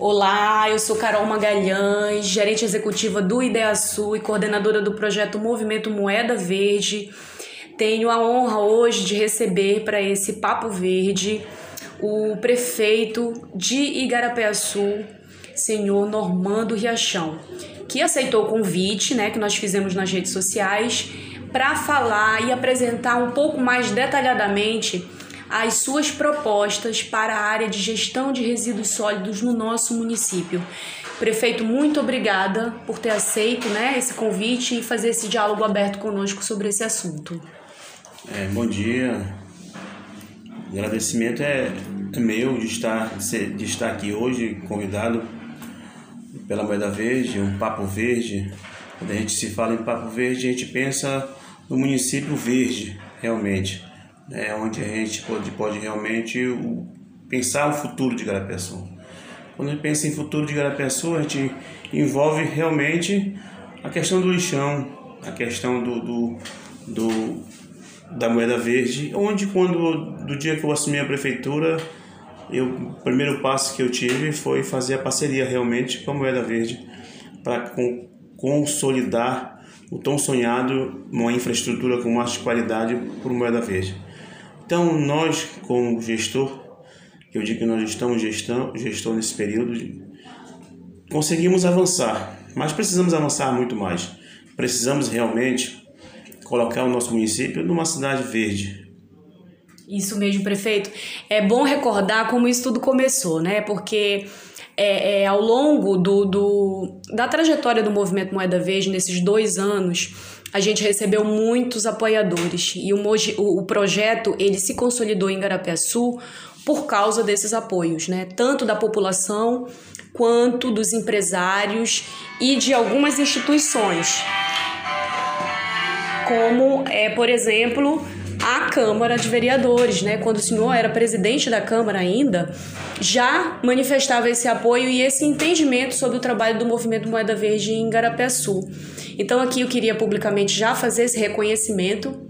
Olá, eu sou Carol Magalhães, gerente executiva do IDEASU e coordenadora do projeto Movimento Moeda Verde. Tenho a honra hoje de receber para esse Papo Verde o prefeito de Igarapé-Açu, senhor Normando Riachão, que aceitou o convite né, que nós fizemos nas redes sociais para falar e apresentar um pouco mais detalhadamente as suas propostas para a área de gestão de resíduos sólidos no nosso município. Prefeito, muito obrigada por ter aceito né, esse convite e fazer esse diálogo aberto conosco sobre esse assunto. É, bom dia. O agradecimento é, é meu de estar, de estar aqui hoje, convidado pela Moeda Verde, um Papo Verde. Quando a gente se fala em Papo Verde, a gente pensa no município verde, realmente né, onde a gente pode, pode realmente pensar o futuro de Garapeçu. Quando a gente pensa em futuro de Garapeçu, a gente envolve realmente a questão do lixão, a questão do, do, do da moeda verde, onde quando do dia que eu assumi a prefeitura, eu, o primeiro passo que eu tive foi fazer a parceria realmente com a moeda verde para consolidar o tão sonhado uma infraestrutura com mais qualidade por moeda verde. Então, nós, como gestor, eu digo que nós estamos gestão, gestor nesse período, conseguimos avançar, mas precisamos avançar muito mais. Precisamos realmente colocar o nosso município numa cidade verde. Isso mesmo, prefeito. É bom recordar como isso tudo começou, né? Porque é, é, ao longo do, do, da trajetória do movimento Moeda Verde, nesses dois anos, a gente recebeu muitos apoiadores e o, o, o projeto ele se consolidou em Garapé-Sul por causa desses apoios, né? Tanto da população quanto dos empresários e de algumas instituições, como é, por exemplo, a Câmara de Vereadores, né? Quando o senhor era presidente da Câmara ainda, já manifestava esse apoio e esse entendimento sobre o trabalho do movimento Moeda Verde em Garapé-Sul. Então aqui eu queria publicamente já fazer esse reconhecimento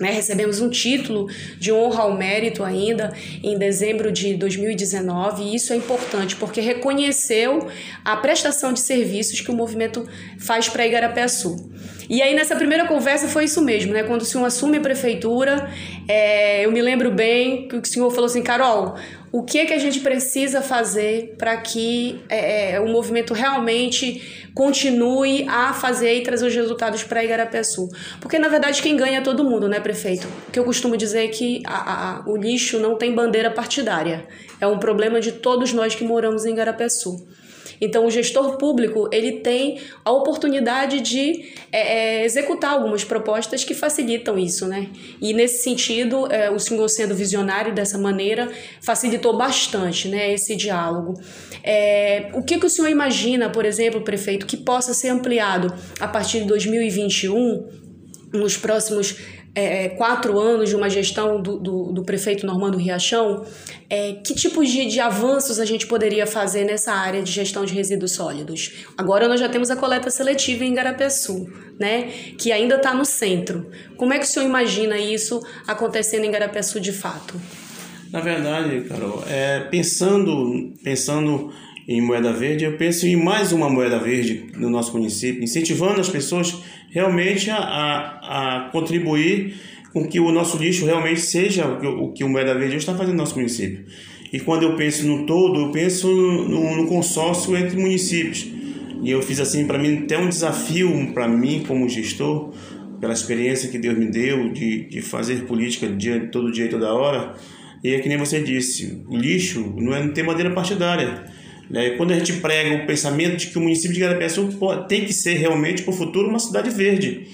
né, recebemos um título de honra ao mérito ainda em dezembro de 2019 e isso é importante porque reconheceu a prestação de serviços que o movimento faz para Igarapé-Sul. E aí nessa primeira conversa foi isso mesmo, né? Quando o senhor assume a prefeitura, é, eu me lembro bem que o senhor falou assim, Carol, o que é que a gente precisa fazer para que é, é, o movimento realmente continue a fazer e trazer os resultados para Igarapé-Sul. Porque, na verdade, quem ganha é todo mundo, né, prefeito? Que eu costumo dizer é que a, a, o lixo não tem bandeira partidária. É um problema de todos nós que moramos em Igarapé-Sul. Então, o gestor público ele tem a oportunidade de é, é, executar algumas propostas que facilitam isso, né? E nesse sentido, é, o senhor sendo visionário dessa maneira facilitou bastante, né, esse diálogo. É, o que, que o senhor imagina, por exemplo, prefeito, que possa ser ampliado a partir de 2021, nos próximos é, quatro anos de uma gestão do, do, do prefeito Normando Riachão, é, que tipos de, de avanços a gente poderia fazer nessa área de gestão de resíduos sólidos? Agora nós já temos a coleta seletiva em Garapé-Sul, né, que ainda está no centro. Como é que o senhor imagina isso acontecendo em Garapé-Sul de fato? Na verdade, Carol, é, pensando, pensando em moeda verde, eu penso em mais uma moeda verde no nosso município, incentivando as pessoas realmente a, a, a contribuir com que o nosso lixo realmente seja o que o, que o moeda verde está fazendo no nosso município. E quando eu penso no todo, eu penso no, no consórcio entre municípios. E eu fiz assim, para mim, até um desafio para mim como gestor, pela experiência que Deus me deu de, de fazer política dia, todo dia e toda hora. E é que nem você disse, o lixo não, é, não tem madeira partidária. Né? Quando a gente prega o pensamento de que o município de Garapiaçu tem que ser realmente para o futuro uma cidade verde,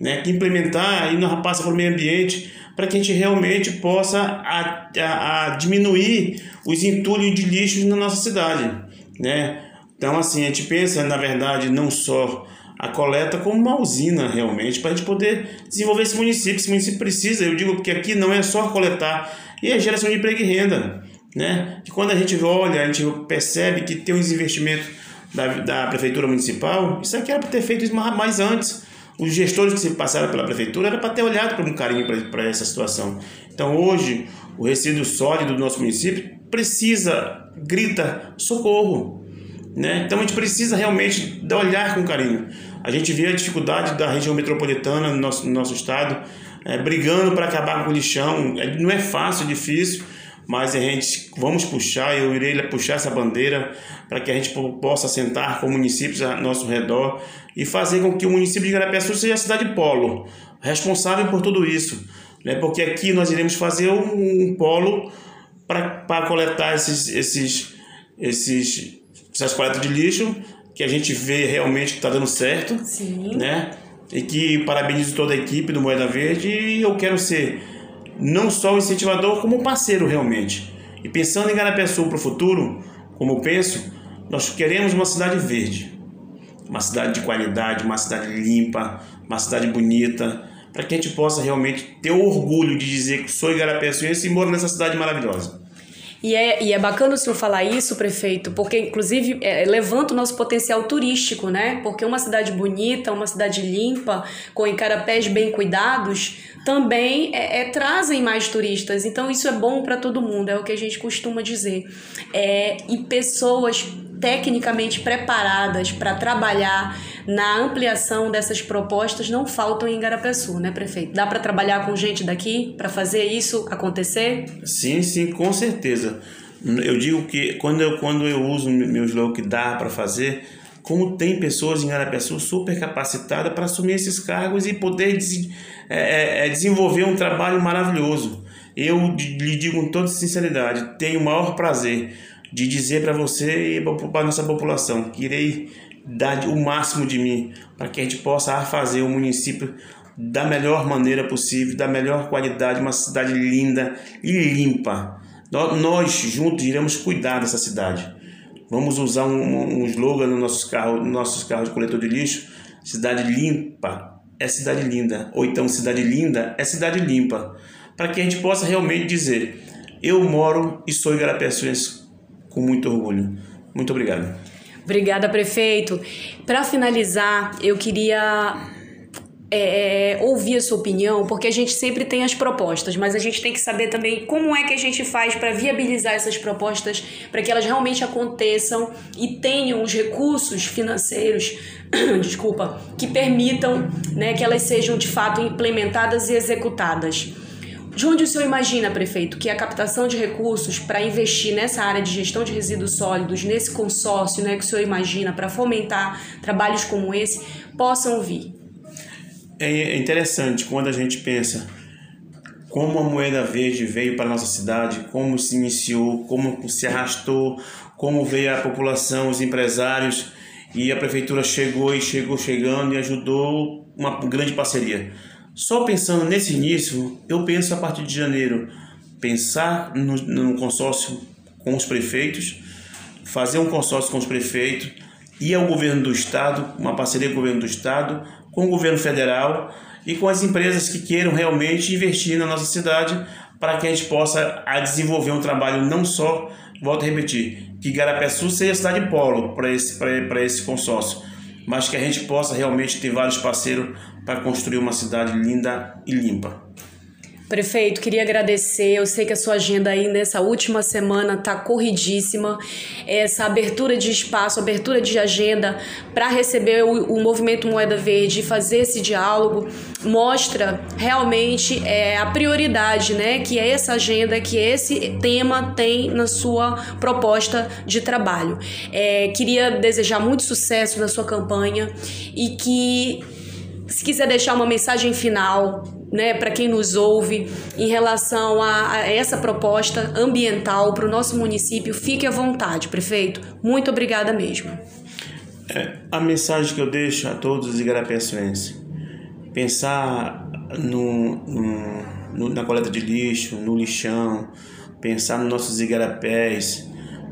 né? que implementar e na rapaça para o meio ambiente para que a gente realmente possa a, a, a diminuir os entulhos de lixos na nossa cidade. Né? Então, assim, a gente pensa, na verdade, não só a coleta como uma usina realmente, para a gente poder desenvolver esse município. Esse município precisa, eu digo que aqui não é só coletar, e a geração de emprego e renda né? Que quando a gente olha, a gente percebe que tem uns investimentos da, da prefeitura municipal, isso aqui era para ter feito mais antes. Os gestores que se passaram pela prefeitura era para ter olhado com um carinho para essa situação. Então hoje o resíduo sólido do nosso município precisa, grita socorro. Né? Então a gente precisa realmente olhar com carinho. A gente vê a dificuldade da região metropolitana no nosso, no nosso estado, é, brigando para acabar com o lixão. É, não é fácil, é difícil, mas a gente vamos puxar, eu irei puxar essa bandeira para que a gente possa sentar com municípios ao nosso redor e fazer com que o município de Garapiaçu seja a cidade polo, responsável por tudo isso. Né? Porque aqui nós iremos fazer um, um polo para coletar esses, esses, esses, essas coletas de lixo que a gente vê realmente que está dando certo. Sim. Né? E que parabenizo toda a equipe do Moeda Verde e eu quero ser não só o incentivador, como parceiro realmente. E pensando em Garapiaçu para o futuro, como eu penso, nós queremos uma cidade verde, uma cidade de qualidade, uma cidade limpa, uma cidade bonita, para que a gente possa realmente ter o orgulho de dizer que sou igarapiaçuense e moro nessa cidade maravilhosa. E é, e é bacana o senhor falar isso, prefeito, porque inclusive é, levanta o nosso potencial turístico, né? Porque uma cidade bonita, uma cidade limpa, com encarapés bem cuidados, também é, é trazem mais turistas. Então isso é bom para todo mundo, é o que a gente costuma dizer. É, e pessoas tecnicamente preparadas para trabalhar na ampliação dessas propostas não faltam em Garapeçu, né, prefeito? Dá para trabalhar com gente daqui para fazer isso acontecer? Sim, sim, com certeza. Eu digo que quando eu, quando eu uso meu slogan que dá para fazer, como tem pessoas em Garapeçu super capacitadas para assumir esses cargos e poder des, é, é, é, desenvolver um trabalho maravilhoso. Eu lhe digo com toda sinceridade, tenho o maior prazer de dizer para você e para nossa população que irei dar o máximo de mim para que a gente possa fazer o município da melhor maneira possível, da melhor qualidade, uma cidade linda e limpa. Nós juntos iremos cuidar dessa cidade. Vamos usar um, um slogan nos nossos carros, nos nossos carros de coletor de lixo: cidade limpa é cidade linda, ou então cidade linda é cidade limpa, para que a gente possa realmente dizer: eu moro e sou igarapeçuense com muito orgulho. Muito obrigado. Obrigada, prefeito. Para finalizar, eu queria é, é, ouvir a sua opinião, porque a gente sempre tem as propostas, mas a gente tem que saber também como é que a gente faz para viabilizar essas propostas, para que elas realmente aconteçam e tenham os recursos financeiros, desculpa, que permitam né, que elas sejam de fato implementadas e executadas. De onde o senhor imagina, prefeito, que a captação de recursos para investir nessa área de gestão de resíduos sólidos, nesse consórcio né, que o senhor imagina para fomentar trabalhos como esse, possam vir? É interessante quando a gente pensa como a moeda verde veio para a nossa cidade, como se iniciou, como se arrastou, como veio a população, os empresários e a prefeitura chegou e chegou chegando e ajudou uma grande parceria. Só pensando nesse início, eu penso a partir de janeiro pensar no, no consórcio com os prefeitos, fazer um consórcio com os prefeitos, ir ao governo do estado, uma parceria com o governo do estado, com o governo federal e com as empresas que queiram realmente investir na nossa cidade para que a gente possa desenvolver um trabalho não só, volto a repetir, que Garapeçu seja a cidade polo para esse, para esse consórcio, mas que a gente possa realmente ter vários parceiros para construir uma cidade linda e limpa. Prefeito, queria agradecer. Eu sei que a sua agenda aí nessa última semana está corridíssima. Essa abertura de espaço, abertura de agenda para receber o, o, movimento Moeda Verde e fazer esse diálogo mostra realmente é, a prioridade, né? Que é essa agenda, que esse tema tem na sua proposta de trabalho. É, queria desejar muito sucesso na sua campanha e que se quiser deixar uma mensagem final, né, para quem nos ouve em relação a, a essa proposta ambiental para o nosso município, fique à vontade, prefeito. Muito obrigada mesmo. É, a mensagem que eu deixo a todos os igarapenses, pensar no, no, no, na coleta de lixo, no lixão, pensar nos nossos igarapés,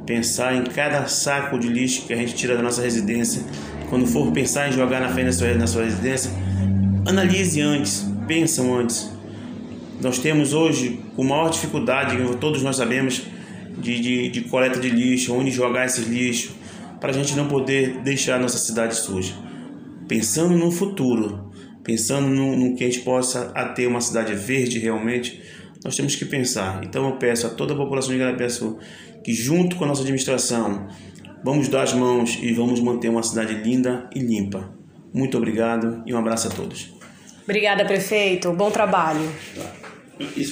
pensar em cada saco de lixo que a gente tira da nossa residência. Quando for pensar em jogar na frente da sua, na sua residência, analise antes, pensam antes. Nós temos hoje com maior dificuldade, todos nós sabemos, de, de, de coleta de lixo, onde jogar esses lixos, para a gente não poder deixar a nossa cidade suja. Pensando no futuro, pensando no, no que a gente possa ter uma cidade verde realmente, nós temos que pensar. Então eu peço a toda a população de Garapiaçu que junto com a nossa administração Vamos dar as mãos e vamos manter uma cidade linda e limpa. Muito obrigado e um abraço a todos. Obrigada, prefeito. Bom trabalho. Isso